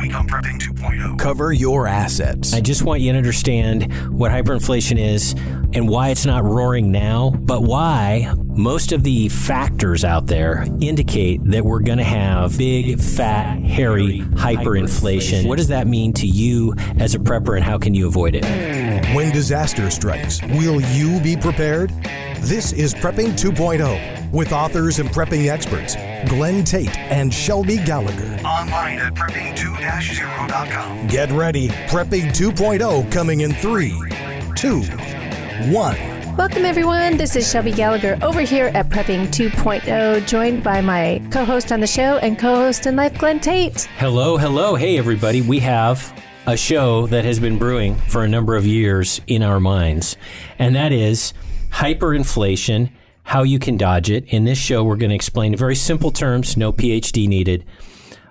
week on Prepping 2.0. Cover your assets. I just want you to understand what hyperinflation is and why it's not roaring now, but why most of the factors out there indicate that we're going to have big, fat, hairy hyperinflation. What does that mean to you as a prepper and how can you avoid it? When disaster strikes, will you be prepared? This is Prepping 2.0 with authors and prepping experts Glenn Tate and Shelby Gallagher. Online at prepping2-0.com. Get ready. Prepping 2.0 coming in 3, 2, 1. Welcome, everyone. This is Shelby Gallagher over here at Prepping 2.0, joined by my co host on the show and co host in life, Glenn Tate. Hello, hello. Hey, everybody. We have a show that has been brewing for a number of years in our minds, and that is hyperinflation, how you can dodge it. In this show, we're going to explain in very simple terms, no PhD needed,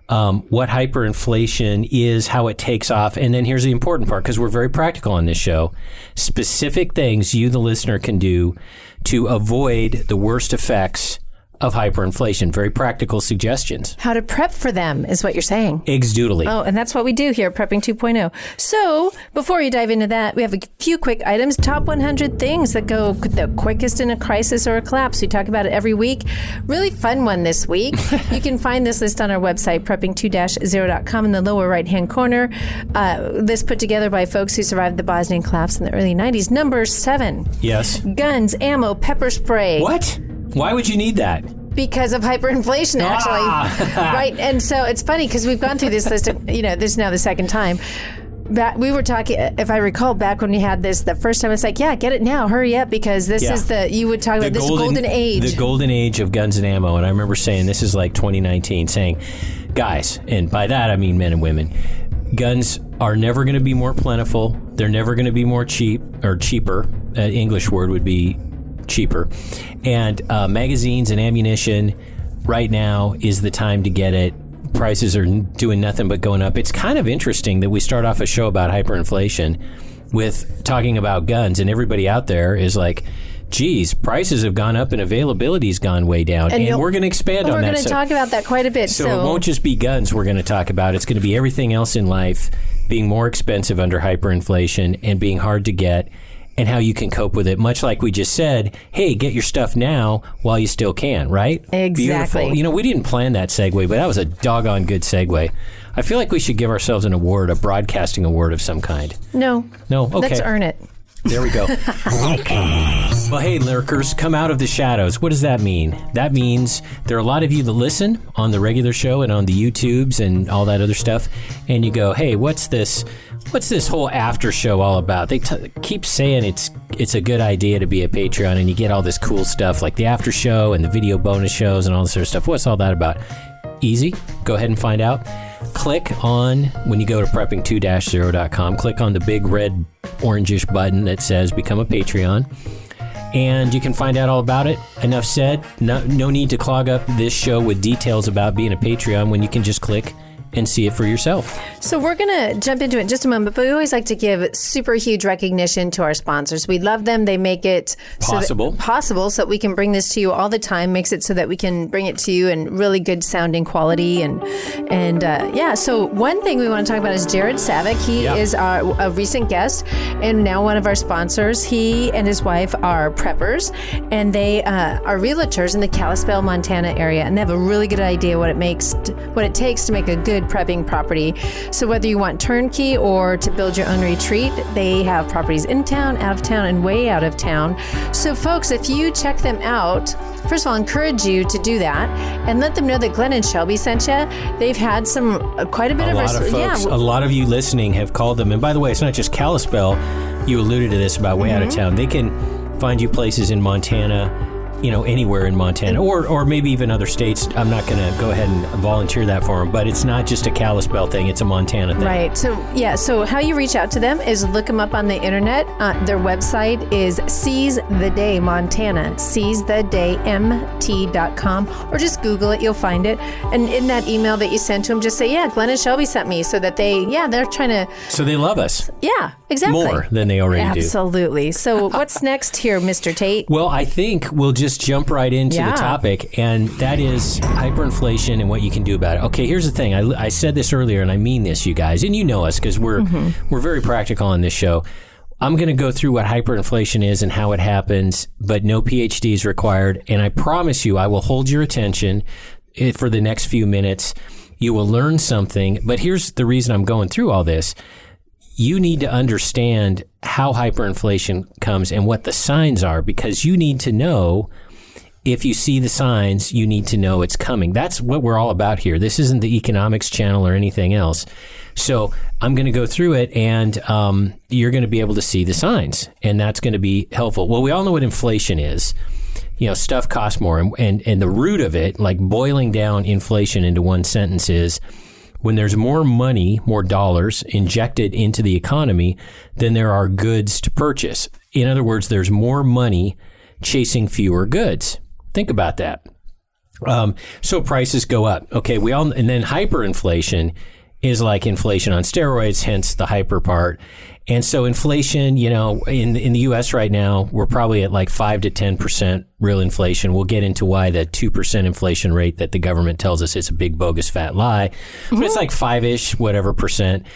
um, what hyperinflation is, how it takes off. And then here's the important part because we're very practical on this show specific things you, the listener, can do to avoid the worst effects of hyperinflation. Very practical suggestions. How to prep for them is what you're saying. Eggs doodly. Oh, and that's what we do here at Prepping 2.0. So, before we dive into that, we have a few quick items. Top 100 things that go the quickest in a crisis or a collapse. We talk about it every week. Really fun one this week. you can find this list on our website, prepping2-0.com in the lower right-hand corner. Uh, this put together by folks who survived the Bosnian collapse in the early 90s. Number seven. Yes. Guns, ammo, pepper spray. What? Why would you need that? because of hyperinflation actually Ah. right and so it's funny because we've gone through this list of, you know this is now the second time back, we were talking if i recall back when we had this the first time it's like yeah get it now hurry up because this Yeah. is the you would talk about this golden age The golden age of guns and ammo. And I remember saying, this is like 2019, saying, guys, and by that I mean men and women, guns are never going to be more plentiful. They're never going to be more cheap or cheaper. Uh, English word would be cheaper. And uh, magazines and ammunition right now is the time to get it. Prices are doing nothing but going up. It's kind of interesting that we start off a show about hyperinflation with talking about guns, and everybody out there is like, geez, prices have gone up and availability's gone way down. And, you'll- we're going to expand on that. we're going to So- talk about that quite a bit so, so, it won't just be guns we're going to talk about. It's going to be everything else in life being more expensive under hyperinflation and being hard to get and how you can cope with it. Much like we just said, hey, get your stuff now while you still can, right? Exactly. Beautiful. You know, we didn't plan that segue, but that was a doggone good segue. I feel like we should give ourselves an award, a broadcasting award of some kind. no No, okay. let's earn it There we go. well, hey, lurkers, come out of the shadows. What does that mean? That means there are a lot of you that listen on the regular show and on the YouTubes and all that other stuff, and you go, "Hey, what's this? What's this whole after show all about?" They t- keep saying it's it's a good idea to be a Patreon, and you get all this cool stuff like the after show and the video bonus shows and all this sort of stuff. What's all that about? Easy. Go ahead and find out. Click on, when you go to prepping2-0.com, click on the big red orangish button that says Become a Patreon. And you can find out all about it. Enough said. No, no need to clog up this show with details about being a Patreon when you can just click and see it for yourself. So we're going to jump into it in just a moment, but we always like to give super huge recognition to our sponsors. We love them. They make it so that- Possible. possible so that we can bring this to you all the time. Makes it so that we can bring it to you in really good sounding quality and and uh, yeah. So one thing we want to talk about is Jared Savik. He Yeah. is our a recent guest and now one of our sponsors. He and his wife are preppers, and they uh, are realtors in the Kalispell, Montana area, and they have a really good idea what it makes, what it takes to make a good prepping property. So whether you want turnkey or to build your own retreat, they have properties in town, out of town, and way out of town. So folks, if you check them out. First of all, I encourage you to do that and let them know that Glenn and Shelby sent you. They've had some uh, quite a bit A of lot of folks, yeah, a lot of you listening have called them. And by the way, it's not just Kalispell. You alluded to this about way out of town. They can find you places in Montana, you know, anywhere in Montana, or or maybe even other states. I'm not going to go ahead and volunteer that for them, but it's not just a Kalispell thing; it's a Montana thing. Right. So, yeah. So, how you reach out to them is look them up on the internet. Uh, their website is Seize the Day Montana, Seize the Day MT.com, or just Google it. You'll find it. And in that email that you sent to them, just say, Yeah, Glenn and Shelby sent me so that they, yeah, they're trying to, So they love us yeah, exactly. more than they already do. Absolutely. So, what's next here, Mr. Tate? Well, I think we'll just just jump right into Yeah. the topic, and that is hyperinflation and what you can do about it. Okay, here's the thing. I, I said this earlier, and I mean this, you guys, and you know us because we're we're very practical on this show. I'm going to go through what hyperinflation is and how it happens, but no PhD is required. And I promise you, I will hold your attention eh, for the next few minutes. You will learn something. But here's the reason I'm going through all this you need to understand how hyperinflation comes and what the signs are because you need to know if you see the signs, you need to know it's coming. That's what we're all about here. This isn't the economics channel or anything else. So I'm going to go through it and um, you're going to be able to see the signs, and that's going to be helpful. Well, we all know what inflation is. You know, stuff costs more, and, and, and the root of it, like boiling down inflation into one sentence, is when there's more money, more dollars injected into the economy than there are goods to purchase. In other words, there's more money chasing fewer goods. Think about that. Um, so prices go up. Okay, we all and then hyperinflation is like inflation on steroids, hence the hyper part. And so inflation, you know, in in the U.S. right now, we're probably at like five to ten percent real inflation. We'll get into why the two percent inflation rate that the government tells us is a big bogus fat lie, but it's mm-hmm. like five ish, whatever percent.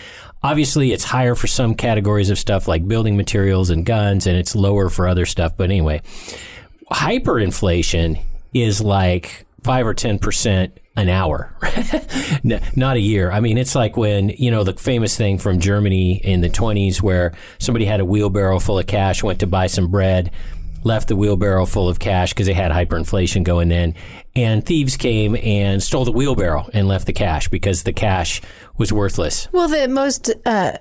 Obviously, it's higher for some categories of stuff like building materials and guns, and it's lower for other stuff. But anyway, hyperinflation is like five or ten percent an hour, not a year. I mean, it's like when you know the famous thing from Germany in the twenties, where somebody had a wheelbarrow full of cash, went to buy some bread, left the wheelbarrow full of cash because they had hyperinflation going in, and thieves came and stole the wheelbarrow and left the cash because the cash was worthless. Well, the most uh,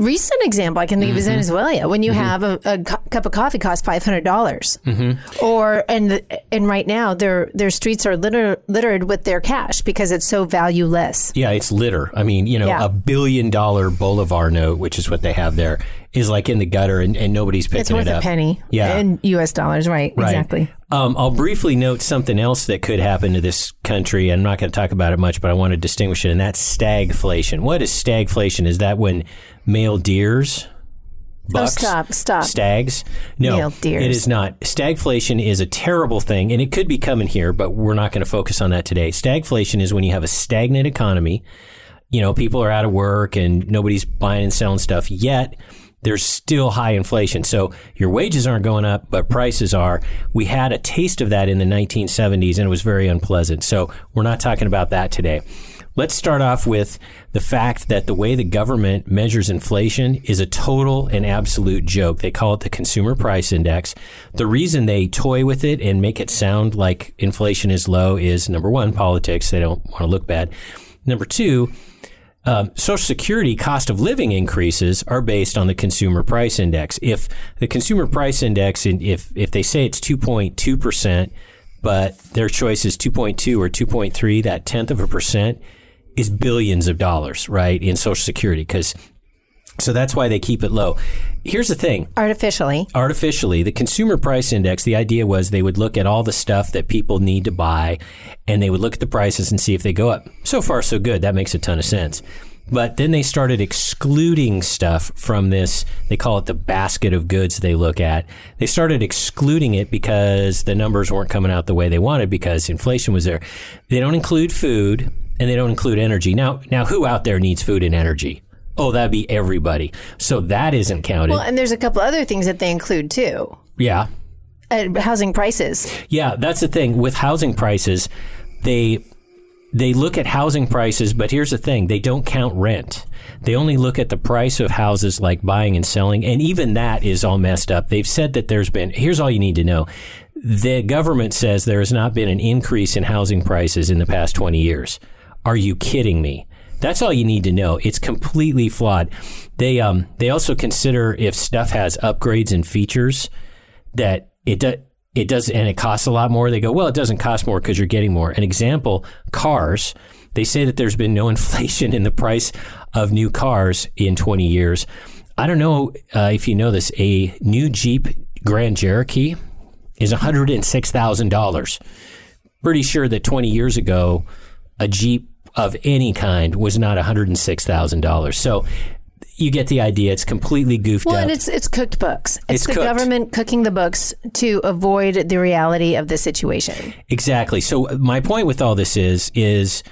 recent example I can think of is Mm-hmm. Venezuela, when you have a, a cu- cup of coffee costs five hundred dollars, Mm-hmm. or and the, and right now their their streets are litter, littered with their cash because it's so valueless. Yeah, it's litter. I mean, you know, Yeah. a billion dollar Bolivar note, which is what they have there, is like in the gutter and, and nobody's picking up. It's worth it a up. penny, Yeah. in U.S. dollars, right? Right. Exactly. Um, I'll briefly note something else that could happen to this country. I'm not going to talk about it much, but I want to distinguish it, and that's stagflation. What is stagflation? Is that when male deers, bucks, Oh, stop, stop. stags? No, Male deers. it is not. Stagflation is a terrible thing, and it could be coming here, but we're not going to focus on that today. Stagflation is when you have a stagnant economy. You know, people are out of work and nobody's buying and selling stuff yet. There's still high inflation. So your wages aren't going up, but prices are. We had a taste of that in the 1970s and it was very unpleasant. So we're not talking about that today. Let's start off with the fact that the way the government measures inflation is a total and absolute joke. They call it the consumer price index. The reason they toy with it and make it sound like inflation is low is number one, politics. They don't want to look bad. Number two, um, Social Security cost of living increases are based on the consumer price index. If the consumer price index, in- if if they say it's two point two percent, but their choice is two point two or two point three, that tenth of a percent is billions of dollars, right, in Social Security. Because so that's why they keep it low. Here's the thing: Artificially, artificially, the consumer price index, the idea was they would look at all the stuff that people need to buy and they would look at the prices and see if they go up. So far, so good. That makes a ton of sense. But then they started excluding stuff from this. They call it the basket of goods they look at. They started excluding it because the numbers weren't coming out the way they wanted because inflation was there. They don't include food and they don't include energy. Now, now who out there needs food and energy? Oh, that'd be everybody. So that isn't counted. well, and there's a couple other things that they include too. yeah. Uh, housing prices. Yeah, that's the thing with housing prices. They they look at housing prices, but here's the thing: they don't count rent. They only look at the price of houses, like buying and selling, and even that is all messed up. They've said that there's been. Here's all you need to know: the government says there has not been an increase in housing prices in the past 20 years. Are you kidding me? That's all you need to know. It's completely flawed. They um they also consider if stuff has upgrades and features that it does it does and it costs a lot more they go well it doesn't cost more because you're getting more an example cars they say that there's been no inflation in the price of new cars in 20 years i don't know uh, if you know this a new jeep grand cherokee is $106000 pretty sure that 20 years ago a jeep of any kind was not $106000 so you get the idea. It's completely goofed Well, up. and it's it's cooked books. It's, It's the cooked. government cooking the books to avoid the reality of the situation. Exactly. So my point with all this is is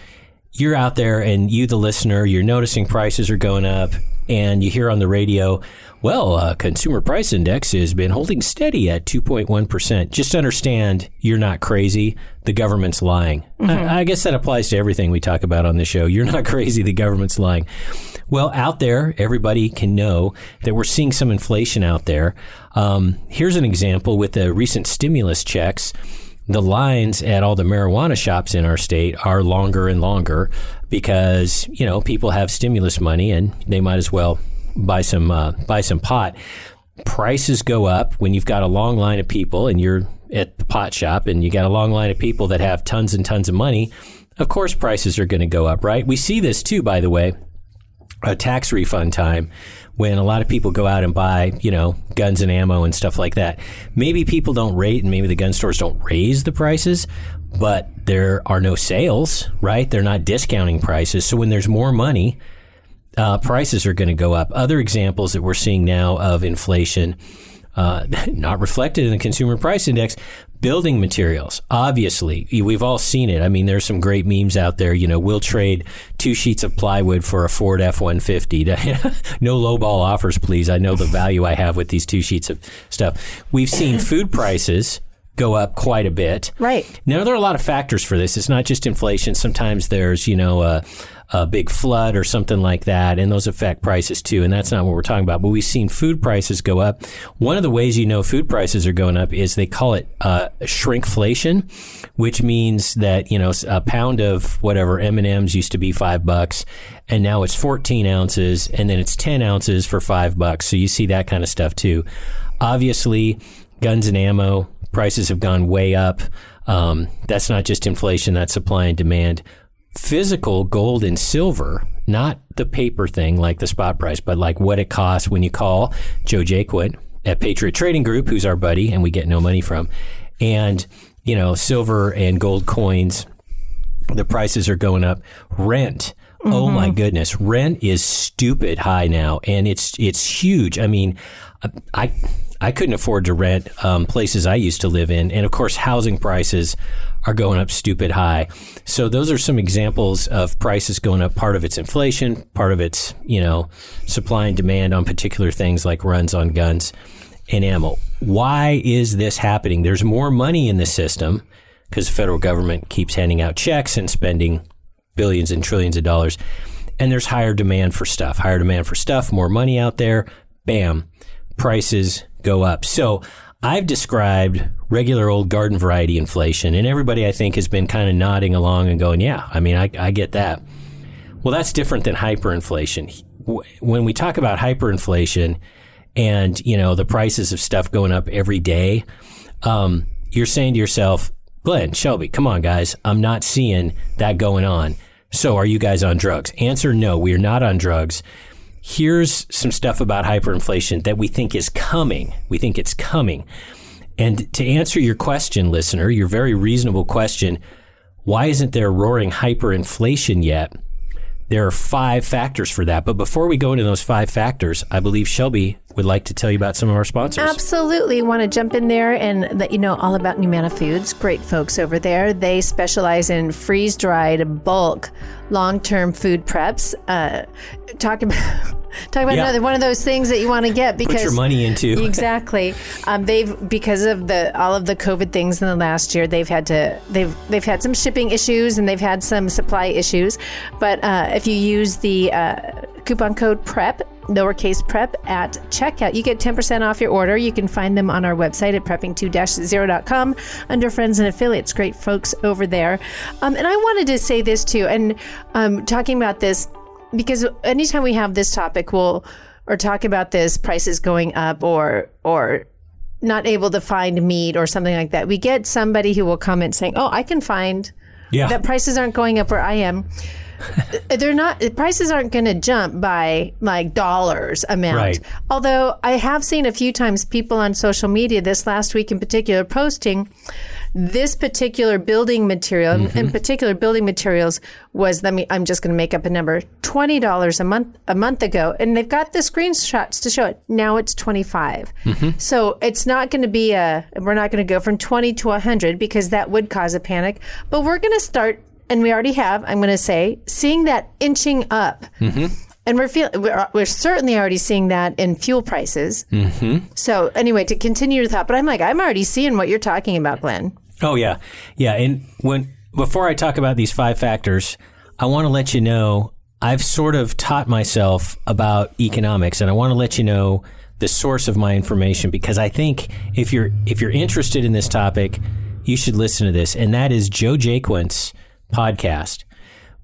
you're out there and you the listener, you're noticing prices are going up and you hear on the radio, well, uh, consumer price index has been holding steady at 2.1%. Just understand you're not crazy. The government's lying. I, I guess that applies to everything we talk about on the show. You're not crazy. The government's lying. Well, out there, everybody can know that we're seeing some inflation out there. Um, here's an example with the recent stimulus checks the lines at all the marijuana shops in our state are longer and longer because you know people have stimulus money and they might as well buy some uh, buy some pot. Prices go up when you've got a long line of people and you're at the pot shop and you got a long line of people that have tons and tons of money. Of course, prices are going to go up, right? We see this too, by the way a tax refund time when a lot of people go out and buy, you know, guns and ammo and stuff like that. Maybe people don't rate and maybe the gun stores don't raise the prices, but there are no sales, right? They're not discounting prices. So when there's more money, uh, prices are going to go up. Other examples that we're seeing now of inflation, uh, not reflected in the consumer price index, building materials. Obviously, we've all seen it. I mean, there's some great memes out there. You know, we'll trade two sheets of plywood for a Ford F 150. no lowball offers, please. I know the value I have with these two sheets of stuff. We've seen food prices go up quite a bit. Right. Now there are a lot of factors for this. It's not just inflation. Sometimes there's you know a, a big flood or something like that, and those affect prices too. And that's not what we're talking about. But we've seen food prices go up. One of the ways you know food prices are going up is they call it uh, shrinkflation, which means that you know a pound of whatever M and M's used to be five bucks, and now it's 14 ounces, and then it's 10 ounces for five bucks. So you see that kind of stuff too. Obviously, guns and ammo prices have gone way up. Um, that's not just inflation, that's supply and demand. Physical gold and silver, not the paper thing like the spot price, but like what it costs when you call Joe Jaquit at Patriot Trading Group, who's our buddy and we get no money from. And, you know, silver and gold coins, the prices are going up. Rent. Oh my goodness, rent is stupid high now, and it's it's huge. I mean, I I couldn't afford to rent um, places I used to live in, and of course, housing prices are going up stupid high. So those are some examples of prices going up. Part of it's inflation, part of it's you know supply and demand on particular things like runs on guns and ammo. Why is this happening? There's more money in the system because the federal government keeps handing out checks and spending billions and trillions of dollars. And there's higher demand for stuff, higher demand for stuff, more money out there. Bam, prices go up. So I've described regular old garden variety inflation, and everybody I think has been kind of nodding along and going, yeah, I mean, I, I get that. Well, that's different than hyperinflation. When we talk about hyperinflation and, you know, the prices of stuff going up every day, um, you're saying to yourself, Glenn, Shelby, come on, guys. I'm not seeing that going on. So are you guys on drugs? Answer no, we are not on drugs. Here's some stuff about hyperinflation that we think is coming. We think it's coming. And to answer your question, listener, your very reasonable question, why isn't there roaring hyperinflation yet? There are five factors for that. But before we go into those five factors, I believe Shelby would like to tell you about some of our sponsors. Absolutely. Want to jump in there and let you know all about Numanna Foods. Great folks over there. They specialize in freeze dried bulk long term food preps. Uh, talk about. Talk about Yeah. another one of those things that you want to get because Put your money into. exactly. Um, they've because of the all of the COVID things in the last year, they've had to they've they've had some shipping issues and they've had some supply issues. But uh, if you use the uh, coupon code PREP lowercase prep at checkout. You get 10% off your order. You can find them on our website at prepping2-0.com under friends and affiliates. Great folks over there. Um, and I wanted to say this too, and um, talking about this because anytime we have this topic, we'll or talk about this prices going up or or not able to find meat or something like that. We get somebody who will comment saying, "Oh, I can find Yeah. that prices aren't going up where I am." They're not. The prices aren't going to jump by like dollars amount. Right. Although I have seen a few times people on social media this last week in particular posting this particular building material, Mm-hmm. in particular building materials, was let me. I'm just going to make up a number. Twenty dollars a month a month ago, and they've got the screenshots to show it. Now it's 25. Mm-hmm. So it's not going to be a. We're not going to go from twenty to hundred because that would cause a panic. But we're going to start, and we already have. I'm going to say seeing that inching up. And we're feel we're, we're certainly already seeing that in fuel prices. Mm-hmm. So anyway, to continue your thought, but I'm like I'm already seeing what you're talking about, Glenn. Oh yeah, yeah. And when before I talk about these five factors, I want to let you know I've sort of taught myself about economics, and I want to let you know the source of my information because I think if you're if you're interested in this topic, you should listen to this, and that is Joe Jaquin's podcast,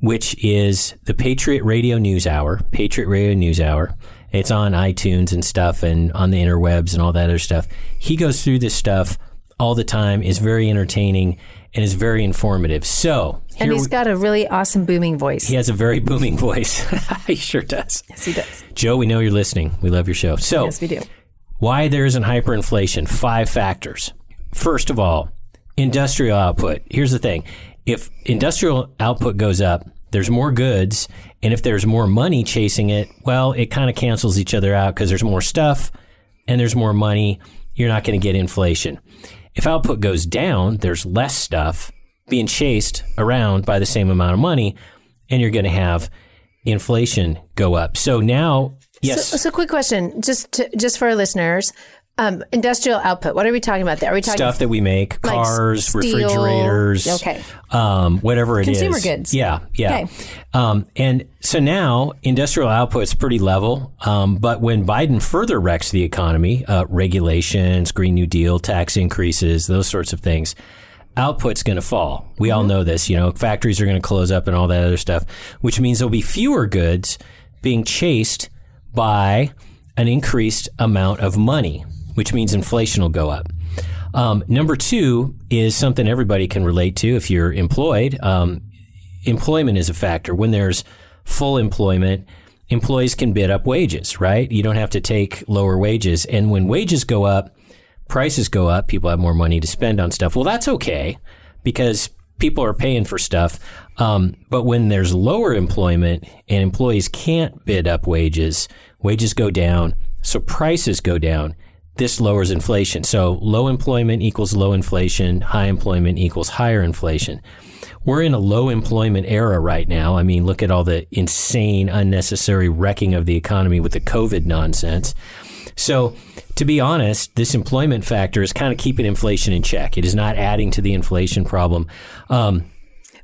which is the Patriot Radio News Hour. Patriot Radio News Hour. It's on iTunes and stuff, and on the interwebs and all that other stuff. He goes through this stuff all the time. is very entertaining and is very informative. So And he's we- got a really awesome booming voice. he has a very booming voice. he sure does. Yes, he does. Joe, we know you're listening. We love your show. So Yes, we do. why there isn't hyperinflation? Five factors. First of all, industrial output. Here's the thing: if industrial output goes up, there's more goods, and if there's more money chasing it, well, it kind of cancels each other out because there's more stuff and there's more money. You're not going to get inflation. If output goes down, there's less stuff being chased around by the same amount of money, and you're going to have inflation go up. So now, yes, So, so quick question, just to, just for our listeners, um, industrial output. What are we talking about there? Are we talking stuff that we make, like cars, steel? refrigerators, Okay. um, whatever it is, Consumer goods. Yeah, yeah. Okay. Um, and so now industrial output's pretty level. Um, but when Biden further wrecks the economy, uh, regulations, Green New Deal, tax increases, those sorts of things. Output's going to fall. We Mm-hmm. all know this. You know, factories are going to close up and all that other stuff, which means there'll be fewer goods being chased by an increased amount of money, which means inflation will go up. Um, number two is something everybody can relate to if you're employed. Um, employment is a factor. When there's full employment, employees can bid up wages, right? You don't have to take lower wages. And when wages go up, prices go up, people have more money to spend on stuff. Well, that's okay because people are paying for stuff. Um, but when there's lower employment and employees can't bid up wages, wages go down, so prices go down. This lowers inflation. So low employment equals low inflation, high employment equals higher inflation. We're in a low employment era right now. I mean, look at all the insane, unnecessary wrecking of the economy with the COVID nonsense. So, to be honest, this employment factor is kind of keeping inflation in check. It is not adding to the inflation problem. Um,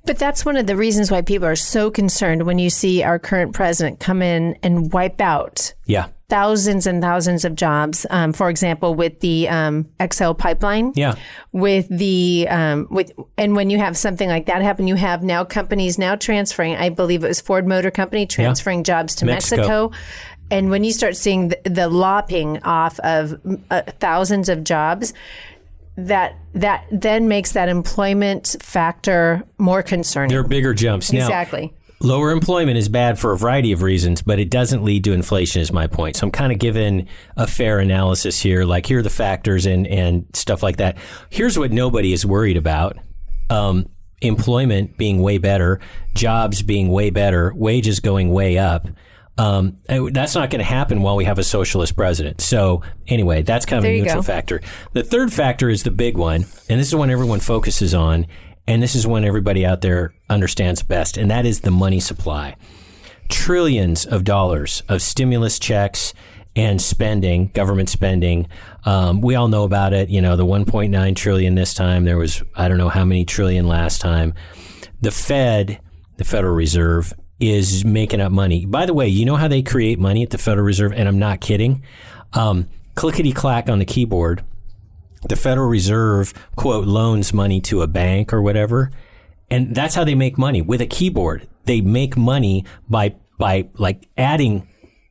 But that's one of the reasons why people are so concerned when you see our current president come in and wipe out yeah, thousands and thousands of jobs. Um, for example, with the um, XL pipeline. yeah, With the um, with and when you have something like that happen, you have now companies now transferring. I believe it was Ford Motor Company transferring jobs to Mexico. Mexico. And when you start seeing the, the lopping off of uh, thousands of jobs, that that then makes that employment factor more concerning. there are bigger jumps now. exactly. Lower employment is bad for a variety of reasons, but it doesn't lead to inflation, is my point. So I'm kind of giving a fair analysis here. Like, here are the factors and, and stuff like that. Here's what nobody is worried about um, employment being way better, jobs being way better, wages going way up. Um, that's not going to happen while we have a socialist president. So, anyway, that's kind of There a neutral go. factor. The third factor is the big one, and this is one everyone focuses on, and this is one everybody out there understands best, and that is the money supply. Trillions of dollars of stimulus checks and spending, government spending. Um, we all know about it. You know, the 1.9 trillion this time. There was I don't know how many trillion last time. The Fed, the Federal Reserve, is making up money. By the way, you know how they create money at the Federal Reserve, and I'm not kidding. Um, clickety clack on the keyboard the Federal Reserve quote loans money to a bank or whatever, and that's how they make money with a keyboard. They make money by by like adding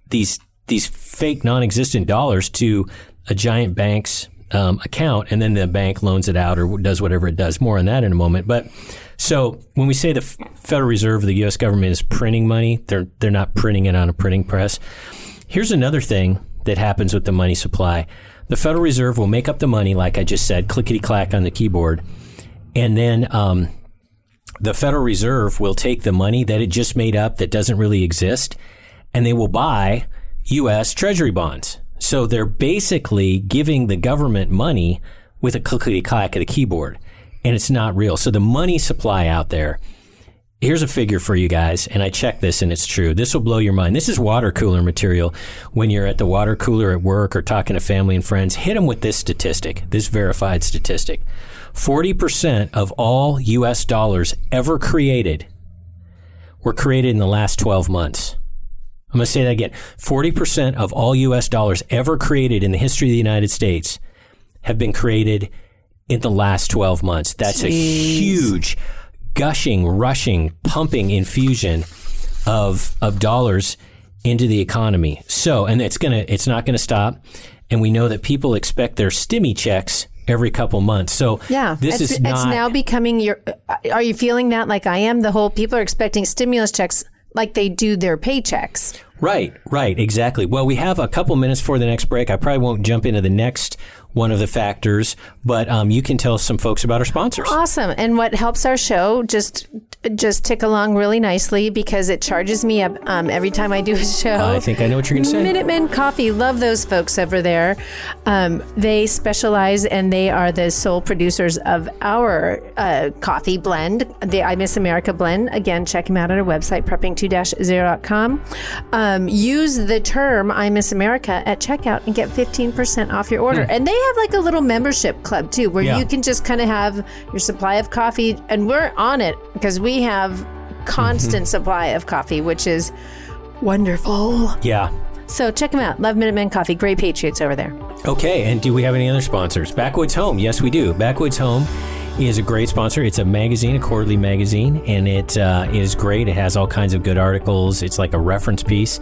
these these fake non-existent dollars to a giant bank's um, account, and then the bank loans it out or does whatever it does. More on that in a moment. But so when we say the Federal Reserve, the U.S. government is printing money, they're they're not printing it on a printing press. Here's another thing that happens with the money supply. The Federal Reserve will make up the money, like I just said, clickety clack on the keyboard. and then um, the Federal Reserve will take the money that it just made up that doesn't really exist, and they will buy U.S. Treasury bonds. So they're basically giving the government money with a clickety clack of the keyboard, and it's not real. So the money supply out there. Here's a figure for you guys, and I checked this and it's true. This will blow your mind. This is water cooler material. When you're at the water cooler at work or talking to family and friends, hit them with this statistic, this verified statistic. 40% of all US dollars ever created were created in the last 12 months. I'm going to say that again. 40% of all US dollars ever created in the history of the United States have been created in the last 12 months. That's a huge gushing, rushing, pumping infusion of of dollars into the economy. So, and it's going to it's not going to stop. And we know that people expect their stimmy checks every couple months. So, Yeah, this it's, is it's not now becoming your. uh, Are you feeling that like I am? The whole people are expecting stimulus checks like they do their paychecks. Right, right, exactly. Well, we have a couple minutes for the next break. I probably won't jump into the next one of the factors, but um, you can tell some folks about our sponsors. Awesome. And what helps our show just just tick along really nicely because it charges me up um, every time I do a show. I think I know what you're going to say. Minutemen Coffee, love those folks over there. Um, they specialize and they are the sole producers of our uh, coffee blend, the I Miss America blend. Again, check them out at our website, prepping2-0.com. Um, use the term I Miss America at checkout and get 15% off your order. And they have like a little membership club too, where. Yeah. you can just kind of have your supply of coffee. And we're on it because we have constant supply of coffee, which is wonderful. Yeah. So check them out. Love Minutemen Coffee. Great Patriots over there. Okay, and do we have any other sponsors? Backwoods Home. Yes, we do. Backwoods Home is a great sponsor. It's a magazine, a quarterly magazine, and it uh, is great. It has all kinds of good articles. It's like a reference piece.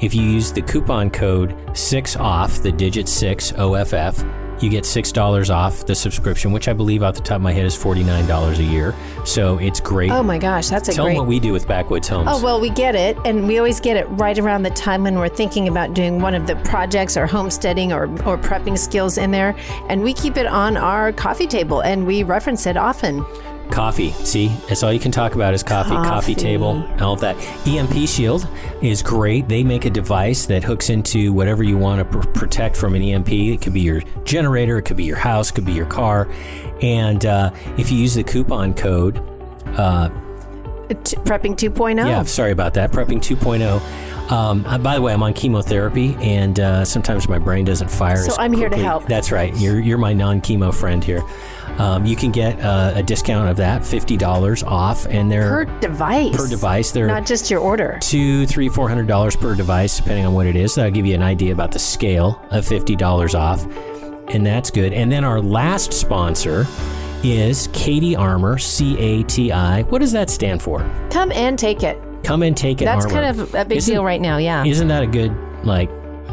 If you use the coupon code 6OFF, the digit 6 OFF, you get $6 off the subscription, which I believe off the top of my head is $49 a year. So it's great. Oh my gosh, that's a Tell great. them what we do with Backwoods Homes. Oh, well, we get it. And we always get it right around the time when we're thinking about doing one of the projects or homesteading or, or prepping skills in there. And we keep it on our coffee table and we reference it often. Coffee. See, that's all you can talk about is coffee, coffee, Coffee. table, all of that. EMP Shield is great. They make a device that hooks into whatever you want to pr- protect from an EMP. It could be your generator, it could be your house, it could be your car. And uh, if you use the coupon code, uh, T- prepping 2.0. yeah, sorry about that, prepping 2.0. Um, uh, by the way, I'm on chemotherapy, and uh, sometimes my brain doesn't fire. So I'm here to help. That's right. You're you're my non-chemo friend here. Um, you can get uh, a discount of that, fifty dollars off, and they're Per device. per device. They're Not just your order. two, three, four hundred dollars per device, depending on what it is. That'll give you an idea about the scale of fifty dollars off, and that's good. And then our last sponsor is CATI Armor, C A T I. What does that stand for? Come and take it. Come and take it. That's Armor. kind of a big Isn't- deal right now. Yeah. Isn't that a good like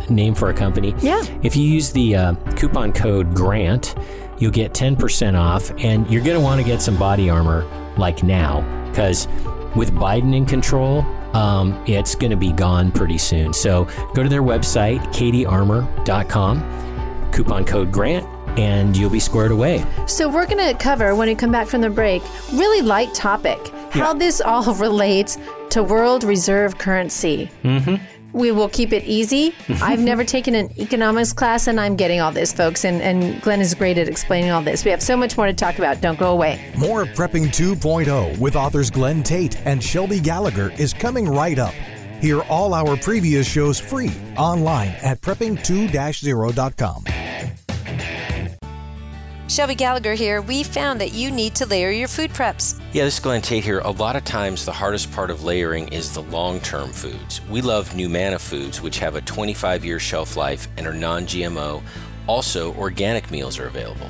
name for a company? Yeah. If you use the uh, coupon code GRANT, you'll get 10% off, and you're going to want to get some body armor like now, because with Biden in control, um, it's going to be gone pretty soon. So go to their website, catiarmor.com, coupon code GRANT, and you'll be squared away. So we're going to cover when we come back from the break, really light topic, how this all relates to world reserve currency. Mm-hmm. We will keep it easy. I've never taken an economics class, and I'm getting all this, folks. And, and Glenn is great at explaining all this. We have so much more to talk about. Don't go away. More of Prepping 2.0 with authors Glenn Tate and Shelby Gallagher is coming right up. Hear all our previous shows free online at prepping2-0.com. Shelby Gallagher here. We found that you need to layer your food preps. Yeah, this is Glenn Tate here. A lot of times, the hardest part of layering is the long term foods. We love Numanna foods, which have a 25 year shelf life and are non GMO. Also, organic meals are available.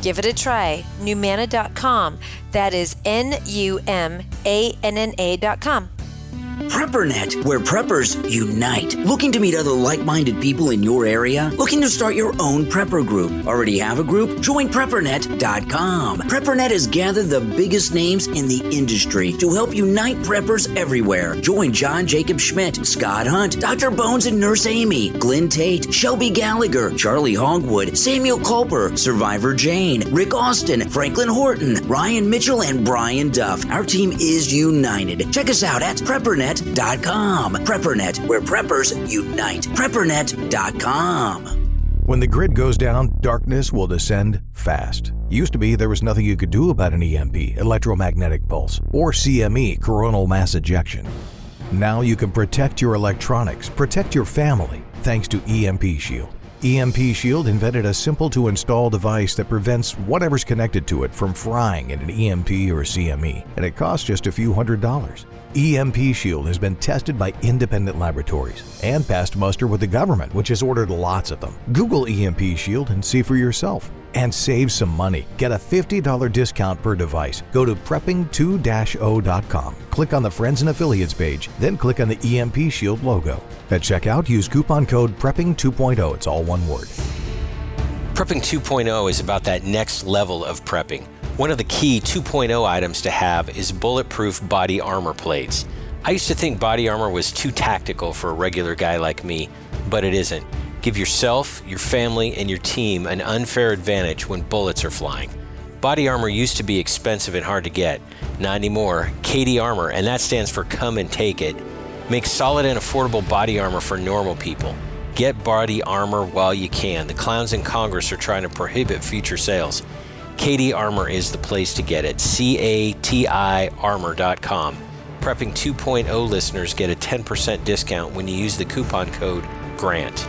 Give it a try. Numanna.com. That is N U M A N N A.com. PrepperNet, where preppers unite. Looking to meet other like minded people in your area? Looking to start your own prepper group? Already have a group? Join PrepperNet.com. PrepperNet has gathered the biggest names in the industry to help unite preppers everywhere. Join John Jacob Schmidt, Scott Hunt, Dr. Bones and Nurse Amy, Glenn Tate, Shelby Gallagher, Charley Hogwood, Samuel Culper, Survivor Jane, Rick Austin, Franklin Horton, Ryan Mitchell, and Brian Duff. Our team is united. Check us out at preppernet.com. Preppernet, where preppers unite. Preppernet.com. When the grid goes down, darkness will descend fast. Used to be there was nothing you could do about an EMP, electromagnetic pulse, or CME, coronal mass ejection. Now you can protect your electronics, protect your family, thanks to EMP Shield. EMP Shield invented a simple to install device that prevents whatever's connected to it from frying in an EMP or CME, and it costs just a few hundred dollars. EMP Shield has been tested by independent laboratories and passed muster with the government, which has ordered lots of them. Google EMP Shield and see for yourself. And save some money. Get a $50 discount per device. Go to prepping2-0.com. Click on the Friends and Affiliates page, then click on the EMP Shield logo. At checkout, use coupon code PREPPING2.0. It's all one word. Prepping 2.0 is about that next level of prepping. One of the key 2.0 items to have is bulletproof body armor plates. I used to think body armor was too tactical for a regular guy like me, but it isn't. Give yourself, your family, and your team an unfair advantage when bullets are flying. Body armor used to be expensive and hard to get. Not anymore. CATI Armor, and that stands for Come and Take It, makes solid and affordable body armor for normal people. Get body armor while you can. The clowns in Congress are trying to prohibit future sales. CATI Armor is the place to get it. C A T I armor.com. Prepping 2.0 listeners get a 10% discount when you use the coupon code GRANT.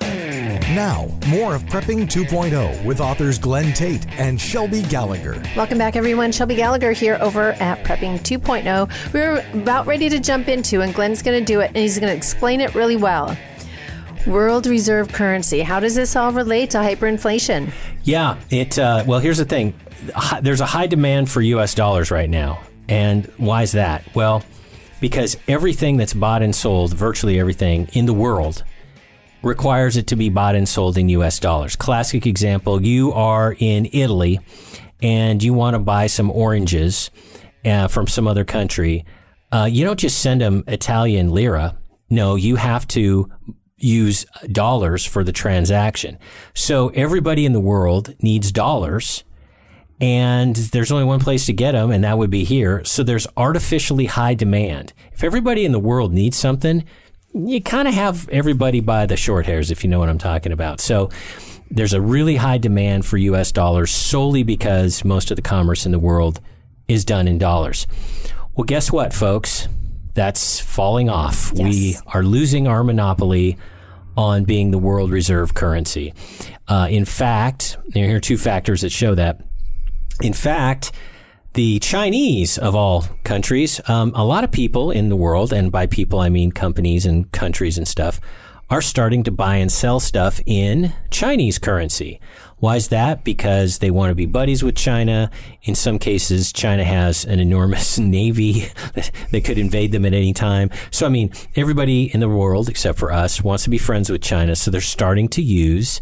Now, more of Prepping 2.0 with authors Glenn Tate and Shelby Gallagher. Welcome back, everyone. Shelby Gallagher here over at Prepping 2.0. We're about ready to jump into, and Glenn's going to do it, and he's going to explain it really well. World reserve currency. How does this all relate to hyperinflation? Yeah, it. Uh, well, here's the thing. There's a high demand for U.S. dollars right now, and why is that? Well, because everything that's bought and sold, virtually everything in the world, requires it to be bought and sold in U.S. dollars. Classic example: you are in Italy, and you want to buy some oranges uh, from some other country. Uh, you don't just send them Italian lira. No, you have to use dollars for the transaction. So everybody in the world needs dollars and there's only one place to get them and that would be here. So there's artificially high demand. If everybody in the world needs something, you kind of have everybody by the short hairs if you know what I'm talking about. So there's a really high demand for US dollars solely because most of the commerce in the world is done in dollars. Well, guess what, folks? That's falling off. We are losing our monopoly on being the world reserve currency. Uh, in fact, here are two factors that show that. In fact, the Chinese of all countries, um, a lot of people in the world, and by people I mean companies and countries and stuff, are starting to buy and sell stuff in Chinese currency. Why is that? Because they want to be buddies with China. In some cases, China has an enormous navy that could invade them at any time. So, I mean, everybody in the world, except for us, wants to be friends with China. So they're starting to use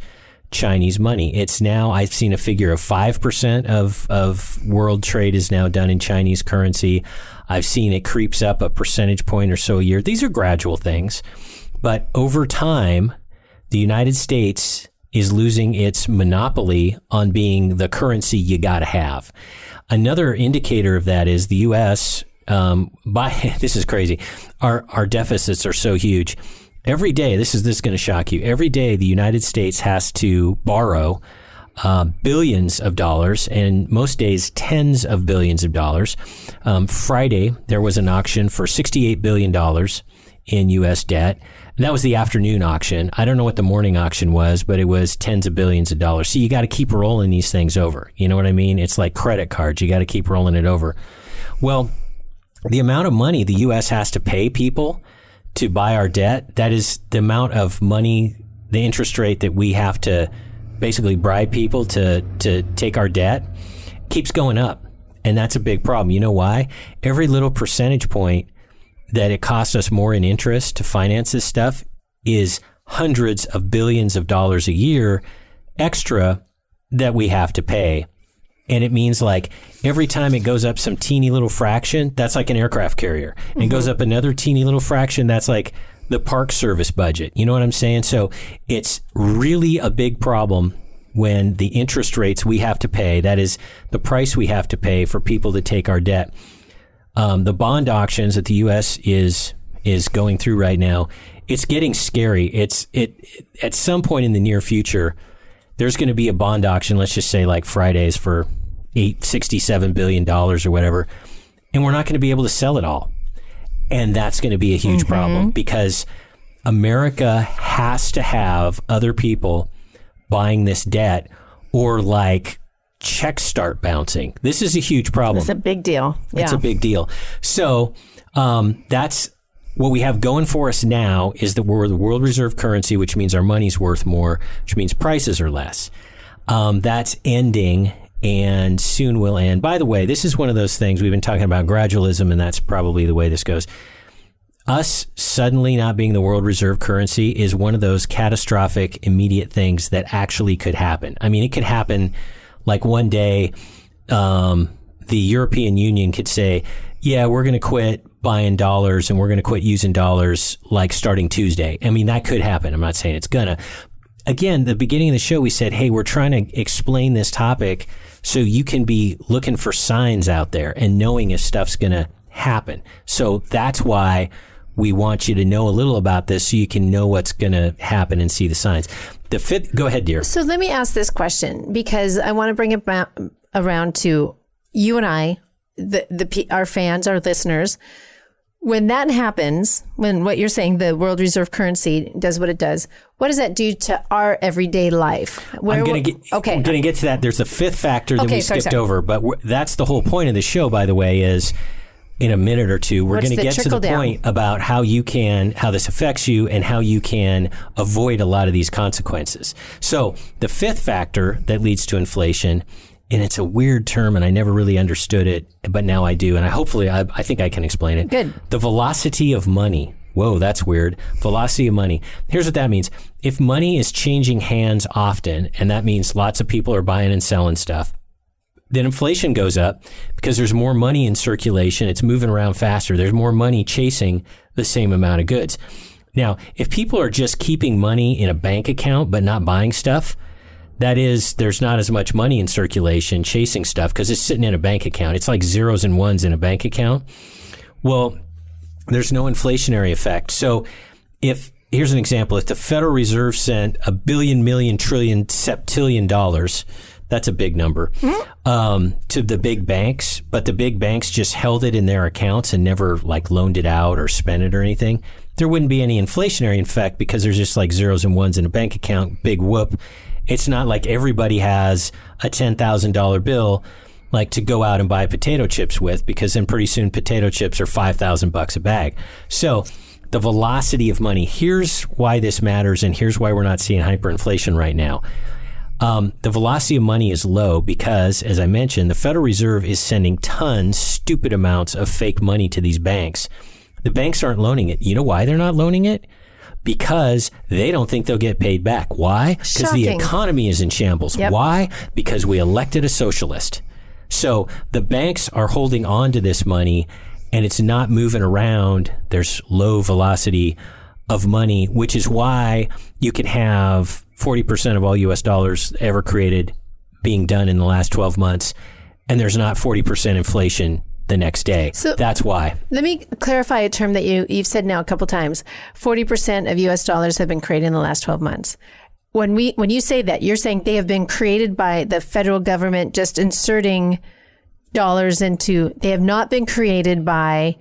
Chinese money. It's now, I've seen a figure of 5% of, of world trade is now done in Chinese currency. I've seen it creeps up a percentage point or so a year. These are gradual things. But over time, the United States is losing its monopoly on being the currency you got to have. Another indicator of that is the U.S. Um, by this is crazy. Our our deficits are so huge. Every day, this is this is going to shock you. Every day, the United States has to borrow uh, billions of dollars, and most days tens of billions of dollars. Um, Friday there was an auction for sixty-eight billion dollars in U.S. debt. And that was the afternoon auction. I don't know what the morning auction was, but it was tens of billions of dollars. So you got to keep rolling these things over. You know what I mean? It's like credit cards. You got to keep rolling it over. Well, the amount of money the U.S. has to pay people to buy our debt, that is the amount of money, the interest rate that we have to basically bribe people to, to take our debt keeps going up. And that's a big problem. You know why? Every little percentage point that it costs us more in interest to finance this stuff is hundreds of billions of dollars a year extra that we have to pay. And it means like every time it goes up some teeny little fraction, that's like an aircraft carrier. And mm-hmm. goes up another teeny little fraction, that's like the park service budget. You know what I'm saying? So it's really a big problem when the interest rates we have to pay, that is the price we have to pay for people to take our debt, um, the bond auctions that the U.S. is is going through right now, it's getting scary. It's it, it at some point in the near future, there's going to be a bond auction. Let's just say like Fridays for eight sixty seven billion dollars or whatever, and we're not going to be able to sell it all, and that's going to be a huge mm-hmm. problem because America has to have other people buying this debt or like checks start bouncing. This is a huge problem. It's a big deal. Yeah. It's a big deal. So um, that's what we have going for us now is that we're the world reserve currency, which means our money's worth more, which means prices are less. Um, that's ending and soon will end. By the way, this is one of those things we've been talking about gradualism, and that's probably the way this goes. Us suddenly not being the world reserve currency is one of those catastrophic, immediate things that actually could happen. I mean, it could happen like one day, um, the European Union could say, yeah, we're going to quit buying dollars and we're going to quit using dollars like starting Tuesday. I mean, that could happen. I'm not saying it's gonna. Again, the beginning of the show, we said, hey, we're trying to explain this topic so you can be looking for signs out there and knowing if stuff's going to happen. So that's why we want you to know a little about this so you can know what's going to happen and see the signs. The fifth, go ahead, dear. So let me ask this question because I want to bring it back around to you and I, the, the our fans, our listeners. When that happens, when what you're saying, the world reserve currency does what it does, what does that do to our everyday life? Where, I'm going to get okay. I'm going to get to that. There's a fifth factor that okay, we skipped sorry. over, but that's the whole point of the show. By the way, is in a minute or two, we're going to get to the down? point about how you can, how this affects you and how you can avoid a lot of these consequences. So the fifth factor that leads to inflation, and it's a weird term and I never really understood it, but now I do. And I hopefully, I, I think I can explain it. Good. The velocity of money. Whoa, that's weird. Velocity of money. Here's what that means. If money is changing hands often, and that means lots of people are buying and selling stuff, then inflation goes up because there's more money in circulation. It's moving around faster. There's more money chasing the same amount of goods. Now, if people are just keeping money in a bank account but not buying stuff, that is, there's not as much money in circulation chasing stuff because it's sitting in a bank account. It's like zeros and ones in a bank account. Well, there's no inflationary effect. So if here's an example, if the Federal Reserve sent a billion, million, trillion, septillion dollars that's a big number. Um, to the big banks, but the big banks just held it in their accounts and never like loaned it out or spent it or anything. There wouldn't be any inflationary effect because there's just like zeros and ones in a bank account. Big whoop. It's not like everybody has a ten thousand dollar bill like to go out and buy potato chips with because then pretty soon potato chips are five thousand bucks a bag. So the velocity of money. Here's why this matters, and here's why we're not seeing hyperinflation right now. Um, the velocity of money is low because, as I mentioned, the Federal Reserve is sending tons, stupid amounts of fake money to these banks. The banks aren't loaning it. You know why they're not loaning it? Because they don't think they'll get paid back. Why? Because the economy is in shambles. Yep. Why? Because we elected a socialist. So the banks are holding on to this money and it's not moving around. There's low velocity of money, which is why you can have 40% of all US dollars ever created being done in the last 12 months, and there's not 40% inflation the next day. So that's why. Let me clarify a term that you you've said now a couple times. 40% of US dollars have been created in the last 12 months. when we when you say that, you're saying they have been created by the federal government just inserting dollars into. They have not been created by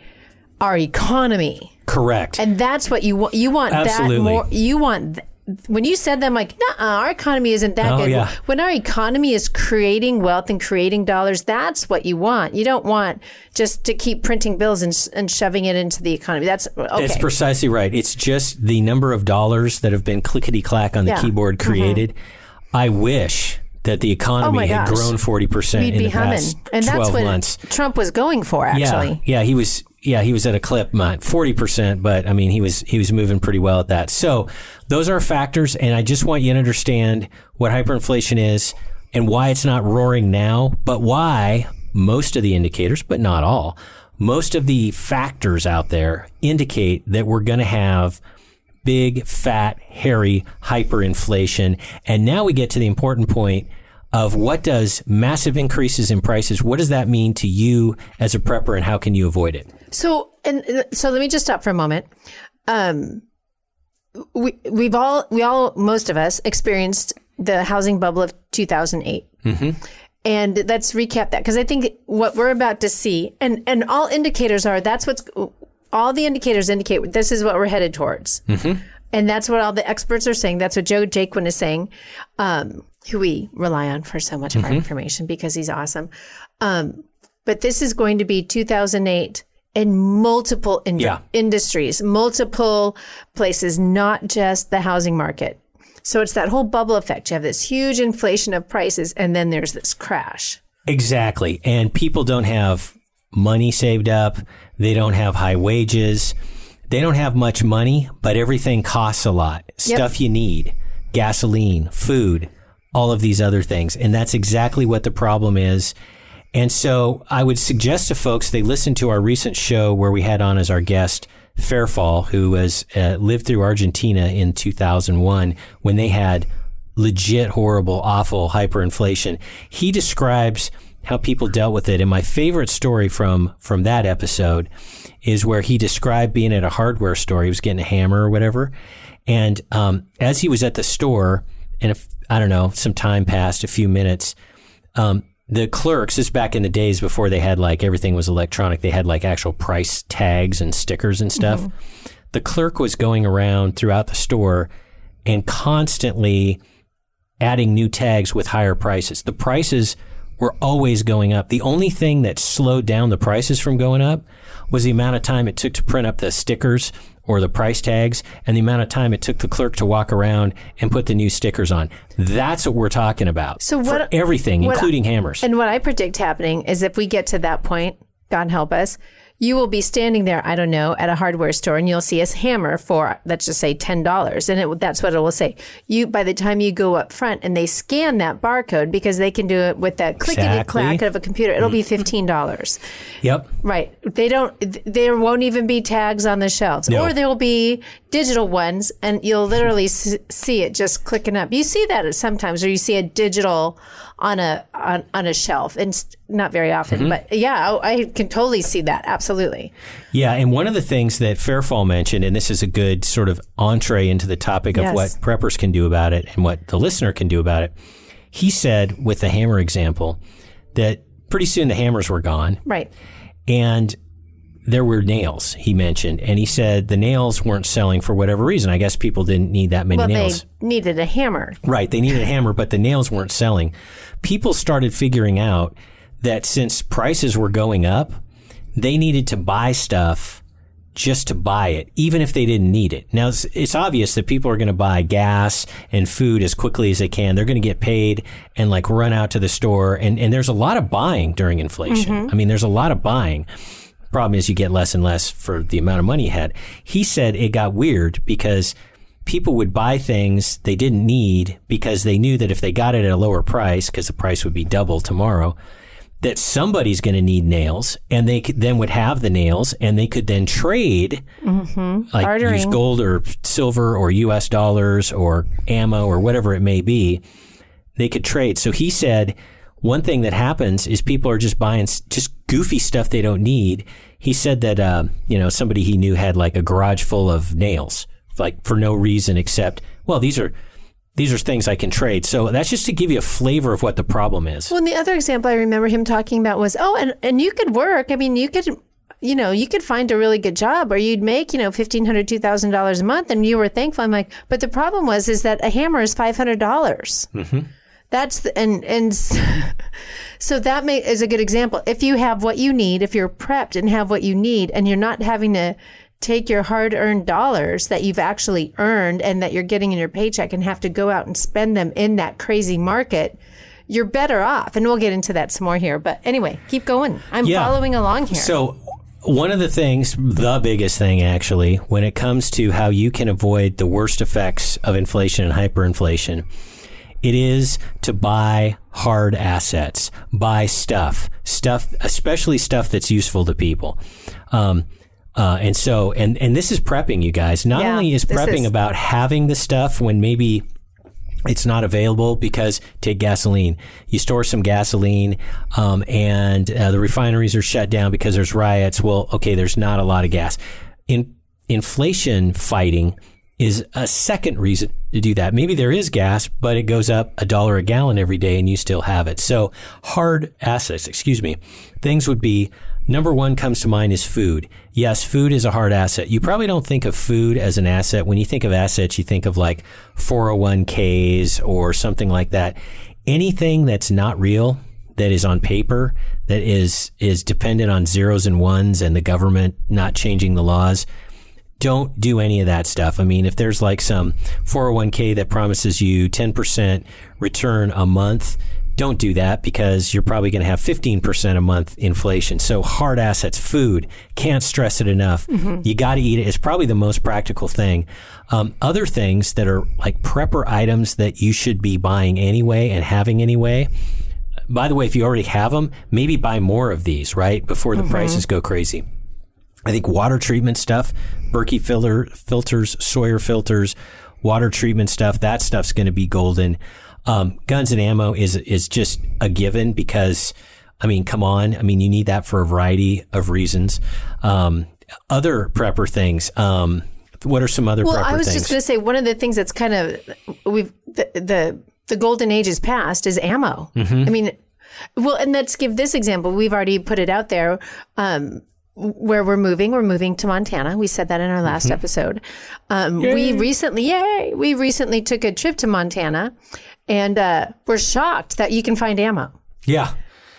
our economy. Correct. And that's what you want. You want Absolutely. that more. You want. When you said them, like, nah, our economy isn't that Oh, good. yeah. When our economy is creating wealth and creating dollars, that's what you want. You don't want just to keep printing bills and, and shoving it into the economy. That's okay. That's precisely right. It's just the number of dollars that have been clickety clack on the Yeah. Mm-hmm. keyboard created. I wish that the economy Oh had grown 40% We'd in be the humming, past and 12 that's what months. Trump was going for. Actually, Yeah, yeah, he was. Yeah, he was at a clip, not forty percent, but I mean, he was he was moving pretty well at that. So those are factors, and I just want you to understand what hyperinflation is and why it's not roaring now, but why most of the indicators, but not all, most of the factors out there indicate that we're going to have big, fat, hairy hyperinflation. And now we get to the important point of what does massive increases in prices, what does that mean to you as a prepper and how can you avoid it? So and so let me just stop for a moment. Um, we we've all we all most of us experienced the housing bubble of 2008. And let's recap that because I think what we're about to see and and all indicators are that's what's all the indicators indicate this is what we're headed towards. And that's what all the experts are saying. That's what Joe Jaquin is saying, um, who we rely on for so much of our information because he's awesome. Um, but this is going to be 2008 in multiple in- Yeah. industries, multiple places, not just the housing market. So it's that whole bubble effect. You have this huge inflation of prices, and then there's this crash. Exactly. And people don't have money saved up. They don't have high wages. They don't have much money, but everything costs a lot. Stuff you need, gasoline, food, all of these other things. And that's exactly what the problem is. And so I would suggest to folks they listen to our recent show where we had on as our guest FerFAL, who has uh, lived through Argentina in 2001 when they had legit horrible, awful hyperinflation. He describes how people dealt with it. And my favorite story from from that episode is where he described being at a hardware store. He was getting a hammer or whatever, and um, as he was at the store, and if I don't know, some time passed, a few minutes. Um, the clerks, this back in the days before they had like everything was electronic, they had like actual price tags and stickers and stuff. The clerk was going around throughout the store and constantly adding new tags with higher prices. The prices were always going up. The only thing that slowed down the prices from going up was the amount of time it took to print up the stickers or the price tags and the amount of time it took the clerk to walk around and put the new stickers on. That's what we're talking about. So for what- everything, what- including hammers. And what I predict happening is if we get to that point, God help us, you will be standing there, I don't know, at a hardware store and you'll see a hammer for, let's just say $10. And it, that's what it will say. You, by the time you go up front and they scan that barcode because they can do it with that clickety clack of a computer, it'll be mm. $15. yep. Right. They don't, there won't even be tags on the shelves. No. Or there will be digital ones and you'll literally see it just clicking up. You see that sometimes, or you see a digital on a, on, on a shelf and not very often, Mm-hmm. but yeah, I, I can totally see that. Absolutely. Yeah, and one of the things that FerFAL mentioned, and this is a good sort of entree into the topic of Yes. what preppers can do about it and what the listener can do about it, he said with the hammer example that pretty soon the hammers were gone Right. and there were nails, he mentioned. And he said the nails weren't selling for whatever reason. I guess people didn't need that many Well, nails. they needed a hammer. Right. They needed a hammer, but the nails weren't selling. People started figuring out that since prices were going up, they needed to buy stuff just to buy it, even if they didn't need it. Now, it's, it's obvious that people are going to buy gas and food as quickly as they can. They're going to get paid and like run out to the store. And, and there's a lot of buying during inflation. Mm-hmm. I mean, there's a lot of buying. Problem is, you get less and less for the amount of money you had. He said it got weird because people would buy things they didn't need because they knew that if they got it at a lower price, because the price would be double tomorrow, that somebody's going to need nails, and they could, then would have the nails, and they could then trade, mm-hmm. like use Bartering. gold or silver or U.S. dollars or ammo or whatever it may be. They could trade. So he said one thing that happens is people are just buying just goofy stuff they don't need. He said that uh, you know somebody he knew had like a garage full of nails, like for no reason except well these are these are things I can trade. So that's just to give you a flavor of what the problem is. Well, and the other example I remember him talking about was, oh, and, and you could work. I mean, you could, you know, you could find a really good job or you'd make, you know, $1,500, $2,000 a month and you were thankful. I'm like, but the problem was, is that a hammer is $500. dollars That's the, and, and so that may, is a good example. If you have what you need, if you're prepped and have what you need and you're not having to, take your hard earned dollars that you've actually earned and that you're getting in your paycheck and have to go out and spend them in that crazy market, you're better off. And we'll get into that some more here. But anyway, keep going. I'm Yeah. following along here. So, one of the things, the biggest thing actually, when it comes to how you can avoid the worst effects of inflation and hyperinflation, it is to buy hard assets, buy stuff, stuff, especially stuff that's useful to people. Um, uh, and so, and and this is prepping, you guys. Not Yeah, only is prepping is- about having the stuff when maybe it's not available because take gasoline. You store some gasoline, um, and uh, the refineries are shut down because there's riots. Well, okay, there's not a lot of gas. In inflation fighting is a second reason to do that. Maybe there is gas, but it goes up a dollar a gallon every day, and you still have it. So hard assets, excuse me, things would be. Number one comes to mind is food. Yes, food is a hard asset. You probably don't think of food as an asset. When you think of assets, you think of like 401ks or something like that. Anything that's not real, that is on paper, that is is dependent on zeros and ones and the government not changing the laws, don't do any of that stuff. I mean, if there's like some 401k that promises you 10% return a month, don't do that because you're probably going to have 15% a month inflation. So hard assets, food, can't stress it enough. You got to eat it. It's probably the most practical thing. Um, other things that are like prepper items that you should be buying anyway and having anyway. By the way, if you already have them, maybe buy more of these, right? Before the prices go crazy. I think water treatment stuff, Berkey filter filters, Sawyer filters, water treatment stuff, that stuff's going to be golden. Um, guns and ammo is is just a given because, I mean, come on, I mean, you need that for a variety of reasons. Um, other prepper things. Um, what are some other well, I was things? just going to say one of the things that's kind of we've the the, the golden age is past is ammo. Mm-hmm. I mean, well, and let's give this example. We've already put it out there. Um, where we're moving, we're moving to Montana. We said that in our last Mm-hmm. episode. Um, we recently, yay, we recently took a trip to Montana, and uh, we're shocked that you can find ammo. yeah.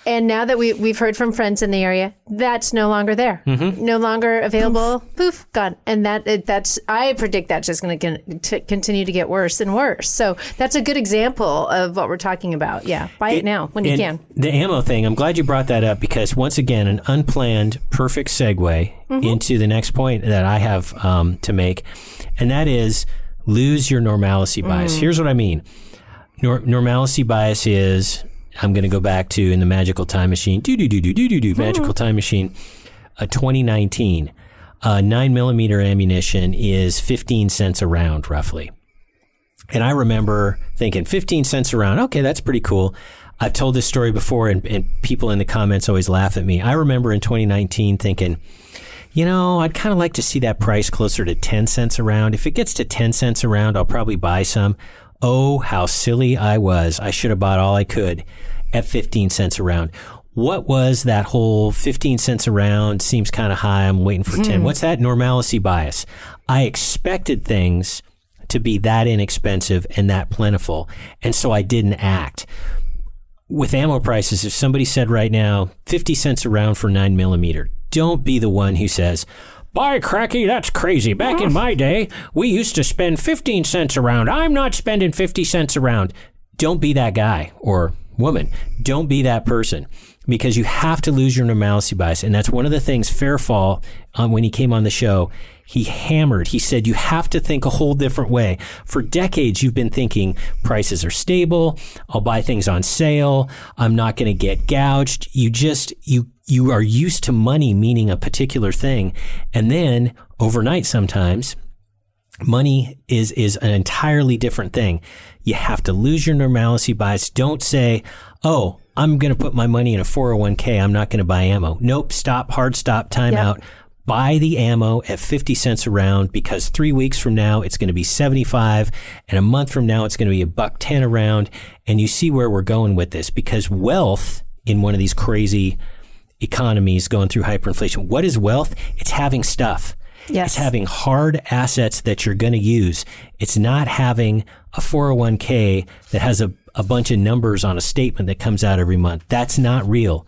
And now that we we've heard from friends in the area, that's no longer there, Mm-hmm. no longer available. Poof, gone. And that it- that's I predict that's just going to continue to get worse and worse. So that's a good example of what we're talking about. Yeah, buy it, now when you can. The ammo thing, I'm glad you brought that up because once again, an unplanned, perfect segue Mm-hmm. into the next point that I have um, to make, and that is lose your normalcy bias. Mm. Here's what I mean. Nor- normalcy bias is I'm going to go back to in the magical time machine. Do do do do do do do magical time machine. Uh, 2019, uh, nine millimeter ammunition is 15 cents a round, roughly. And I remember thinking 15 cents a round. Okay, that's pretty cool. I've told this story before, and, and people in the comments always laugh at me. I remember in 2019 thinking, you know, I'd kind of like to see that price closer to 10 cents a round. If it gets to 10 cents a round, I'll probably buy some. Oh, how silly I was. I should have bought all I could at 15 cents a round. What was that whole 15 cents a round? Seems kind of high. I'm waiting for 10. Hmm. What's that normalcy bias? I expected things to be that inexpensive and that plentiful. And so I didn't act. With ammo prices, if somebody said right now, 50 cents a round for 9 millimeter, don't be the one who says, by cracky, that's crazy. Back in my day, we used to spend 15 cents around. I'm not spending 50 cents around. Don't be that guy or woman. Don't be that person because you have to lose your normalcy bias. And that's one of the things FerFAL, um, when he came on the show, he hammered. He said, you have to think a whole different way. For decades, you've been thinking prices are stable. I'll buy things on sale. I'm not going to get gouged. You just, you, you are used to money meaning a particular thing. And then overnight, sometimes money is, is an entirely different thing. You have to lose your normalcy bias. Don't say, Oh, I'm going to put my money in a 401k. I'm not going to buy ammo. Nope. Stop. Hard stop. Time Yep. Buy the ammo at 50 cents a round because three weeks from now it's going to be 75 and a month from now it's going to be a buck 10 a round. And you see where we're going with this because wealth in one of these crazy economies going through hyperinflation, what is wealth? It's having stuff. Yes. It's having hard assets that you're going to use. It's not having a 401k that has a, a bunch of numbers on a statement that comes out every month. That's not real.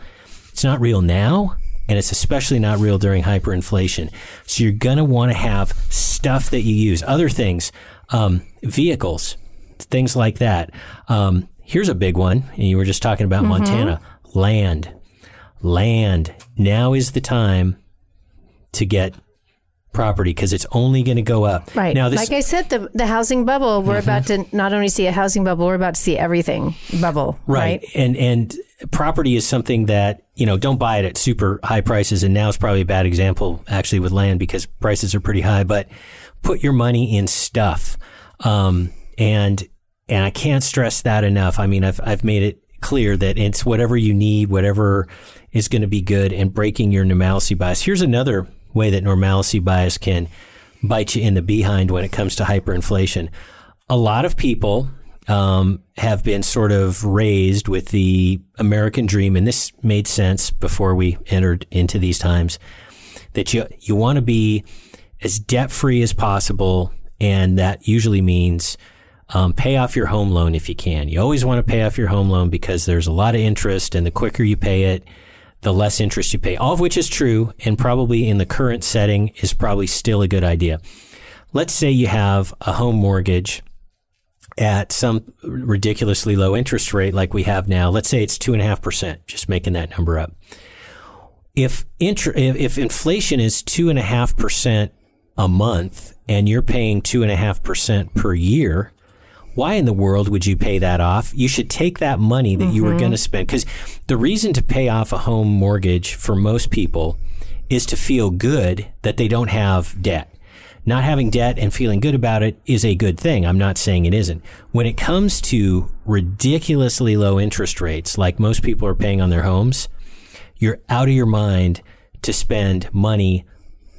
It's not real now, and it's especially not real during hyperinflation. So you're going to want to have stuff that you use. Other things, um, vehicles, things like that. Um, here's a big one, and you were just talking about Montana land. Land. Now is the time to get property because it's only going to go up. Right. Now, this, like I said, the the housing bubble. We're about to not only see a housing bubble, we're about to see everything bubble. right. And and property is something that you know don't buy it at super high prices. And now is probably a bad example actually with land because prices are pretty high. But put your money in stuff. Um, and and I can't stress that enough. I mean, I've I've made it clear that it's whatever you need, whatever is going to be good, and breaking your normalcy bias. Here's another way that normalcy bias can bite you in the behind when it comes to hyperinflation. A lot of people um, have been sort of raised with the American dream, and this made sense before we entered into these times. That you you want to be as debt free as possible, and that usually means um, pay off your home loan if you can. You always want to pay off your home loan because there's a lot of interest, and the quicker you pay it, the less interest you pay. All of which is true, and probably in the current setting is probably still a good idea. Let's say you have a home mortgage at some ridiculously low interest rate like we have now. Let's say it's two and a half percent, just making that number up. If inter- if, inflation is two and a month and you're paying two and a half percent per year, why in the world would you pay that off? You should take that money that you were mm-hmm. going to spend because the reason to pay off a home mortgage for most people is to feel good that they don't have debt. Not having debt and feeling good about it is a good thing. I'm not saying it isn't. When it comes to ridiculously low interest rates, like most people are paying on their homes, you're out of your mind to spend money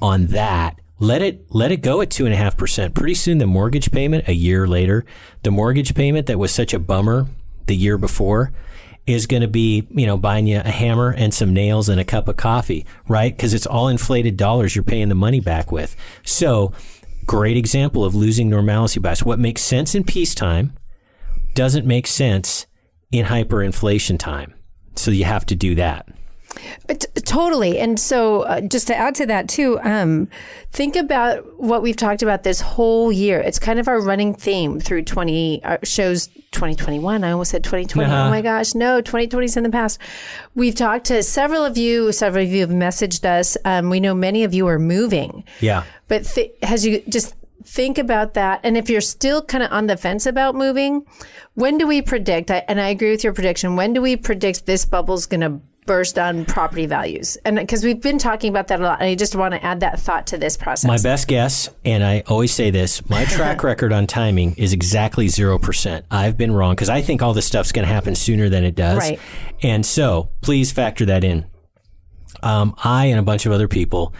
on that. Let it let it go at two and a half percent. Pretty soon, the mortgage payment a year later, the mortgage payment that was such a bummer the year before, is going to be you know buying you a hammer and some nails and a cup of coffee, right? Because it's all inflated dollars you're paying the money back with. So, great example of losing normalcy bias. What makes sense in peacetime doesn't make sense in hyperinflation time. So you have to do that. T- totally. And so, uh, just to add to that too, um, think about what we've talked about this whole year. It's kind of our running theme through 20 uh, shows 2021. I almost said 2020. Uh-huh. Oh my gosh. No, 2020 is in the past. We've talked to several of you. Several of you have messaged us. Um, we know many of you are moving. Yeah. But th- has you just think about that? And if you're still kind of on the fence about moving, when do we predict? I, and I agree with your prediction. When do we predict this bubble's going to burst on property values? And because we've been talking about that a lot, and I just want to add that thought to this process. My best guess, and I always say this, my track record on timing is exactly 0%. I've been wrong because I think all this stuff's going to happen sooner than it does. Right. And so please factor that in. Um, I and a bunch of other people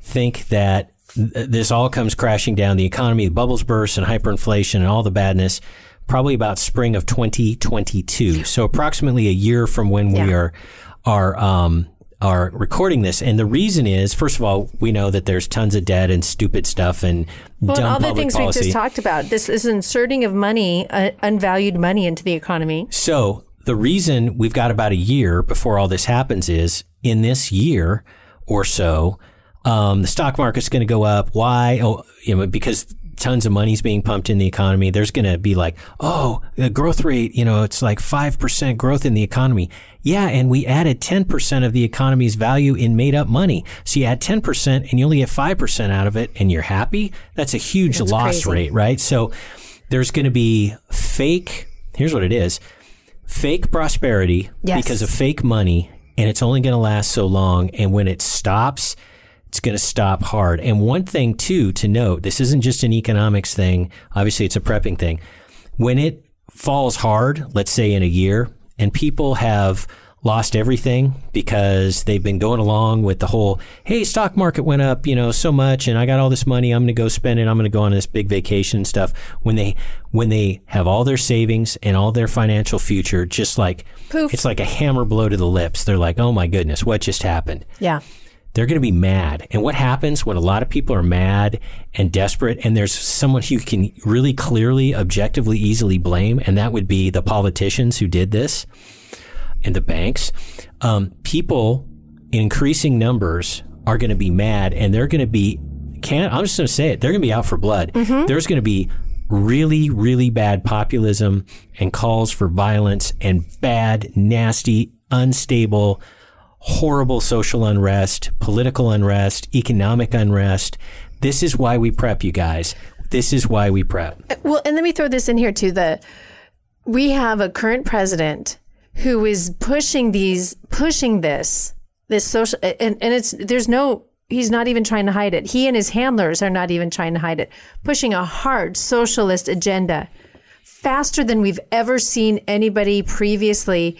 think that th- this all comes crashing down. The economy, the bubbles burst, and hyperinflation, and all the badness, probably about spring of 2022. So approximately a year from when we are are um, are recording this. And the reason is, first of all, we know that there's tons of debt and stupid stuff and well, dumb and all the things policy. we just talked about. This is inserting of money, uh, unvalued money into the economy. So the reason we've got about a year before all this happens is in this year or so, um, the stock market's going to go up. Why? Oh, you know, because tons of money's being pumped in the economy. There's going to be like, oh, the growth rate, you know, it's like 5% growth in the economy. Yeah. And we added 10% of the economy's value in made up money. So you add 10% and you only get 5% out of it and you're happy. That's a huge That's loss crazy. rate, right? So there's going to be fake. Here's what it is fake prosperity Yes. because of fake money, and it's only going to last so long. And when it stops, it's going to stop hard. And one thing, too, to note this isn't just an economics thing. Obviously, it's a prepping thing. When it falls hard, let's say in a year, and people have lost everything because they've been going along with the whole, hey, stock market went up, you know, so much and I got all this money, I'm going to go spend it, I'm going to go on this big vacation and stuff. When they when they have all their savings and all their financial future just like Poof. it's like a hammer blow to the lips. They're like, "Oh my goodness, what just happened?" Yeah. They're going to be mad. And what happens when a lot of people are mad and desperate and there's someone who can really clearly, objectively, easily blame, and that would be the politicians who did this and the banks. Um, people in increasing numbers are going to be mad and they're going to be, can't, I'm just going to say it, they're going to be out for blood. There's going to be really, really bad populism and calls for violence and bad, nasty, unstable, horrible social unrest, political unrest, economic unrest. This is why we prep you guys. This is why we prep. Well, and let me throw this in here too. The we have a current president who is pushing these, pushing this, this social, and, and it's there's no. He's not even trying to hide it. He and his handlers are not even trying to hide it. Pushing a hard socialist agenda faster than we've ever seen anybody previously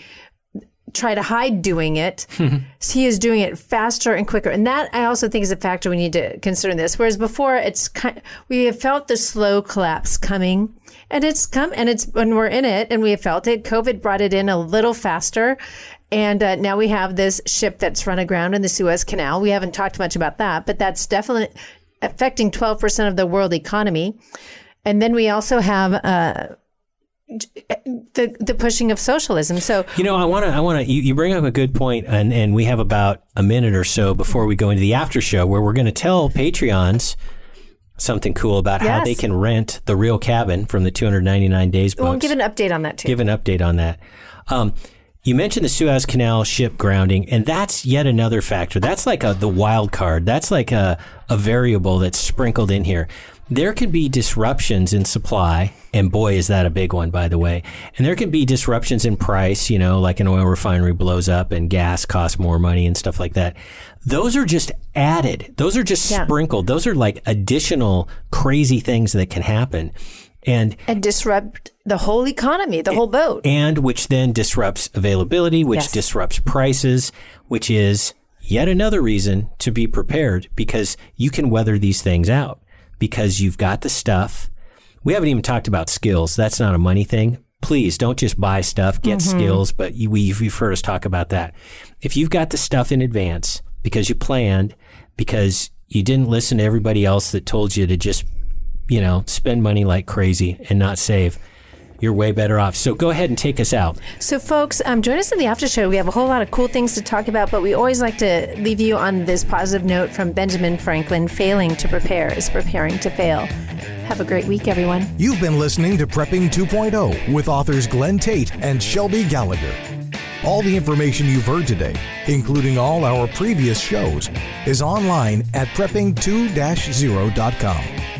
try to hide doing it. he is doing it faster and quicker. And that I also think is a factor we need to consider in this. Whereas before it's kind we have felt the slow collapse coming and it's come and it's when we're in it and we have felt it. COVID brought it in a little faster. And uh, now we have this ship that's run aground in the Suez Canal. We haven't talked much about that, but that's definitely affecting 12% of the world economy. And then we also have uh, the the pushing of socialism. So You know, I want to, I want to, you, you bring up a good point, and, and we have about a minute or so before we go into the after show where we're going to tell Patreons something cool about how they can rent the real cabin from the 299 days books. we'll give an update on that too. give an update on that. Um, you mentioned the Suez Canal ship grounding, and that's yet another factor. That's like a, the wild card. That's like a, a variable that's sprinkled in here. There can be disruptions in supply, and boy, is that a big one, by the way. And there can be disruptions in price, you know, like an oil refinery blows up and gas costs more money and stuff like that. Those are just added. Those are just Yeah. sprinkled. Those are like additional crazy things that can happen. And and disrupt the whole economy, the whole boat. and which then disrupts availability, which Yes. disrupts prices, which is yet another reason to be prepared because you can weather these things out because you've got the stuff. We haven't even talked about skills. That's not a money thing. Please don't just buy stuff, get mm-hmm. skills, but you, we've, you've heard us talk about that. If you've got the stuff in advance because you planned, because you didn't listen to everybody else that told you to just, you know, spend money like crazy and not save, you're way better off. So go ahead and take us out. So, folks, um, join us in the after show. We have a whole lot of cool things to talk about, but we always like to leave you on this positive note from Benjamin Franklin failing to prepare is preparing to fail. Have a great week, everyone. You've been listening to Prepping 2.0 with authors Glenn Tate and Shelby Gallagher. All the information you've heard today, including all our previous shows, is online at prepping2-0.com.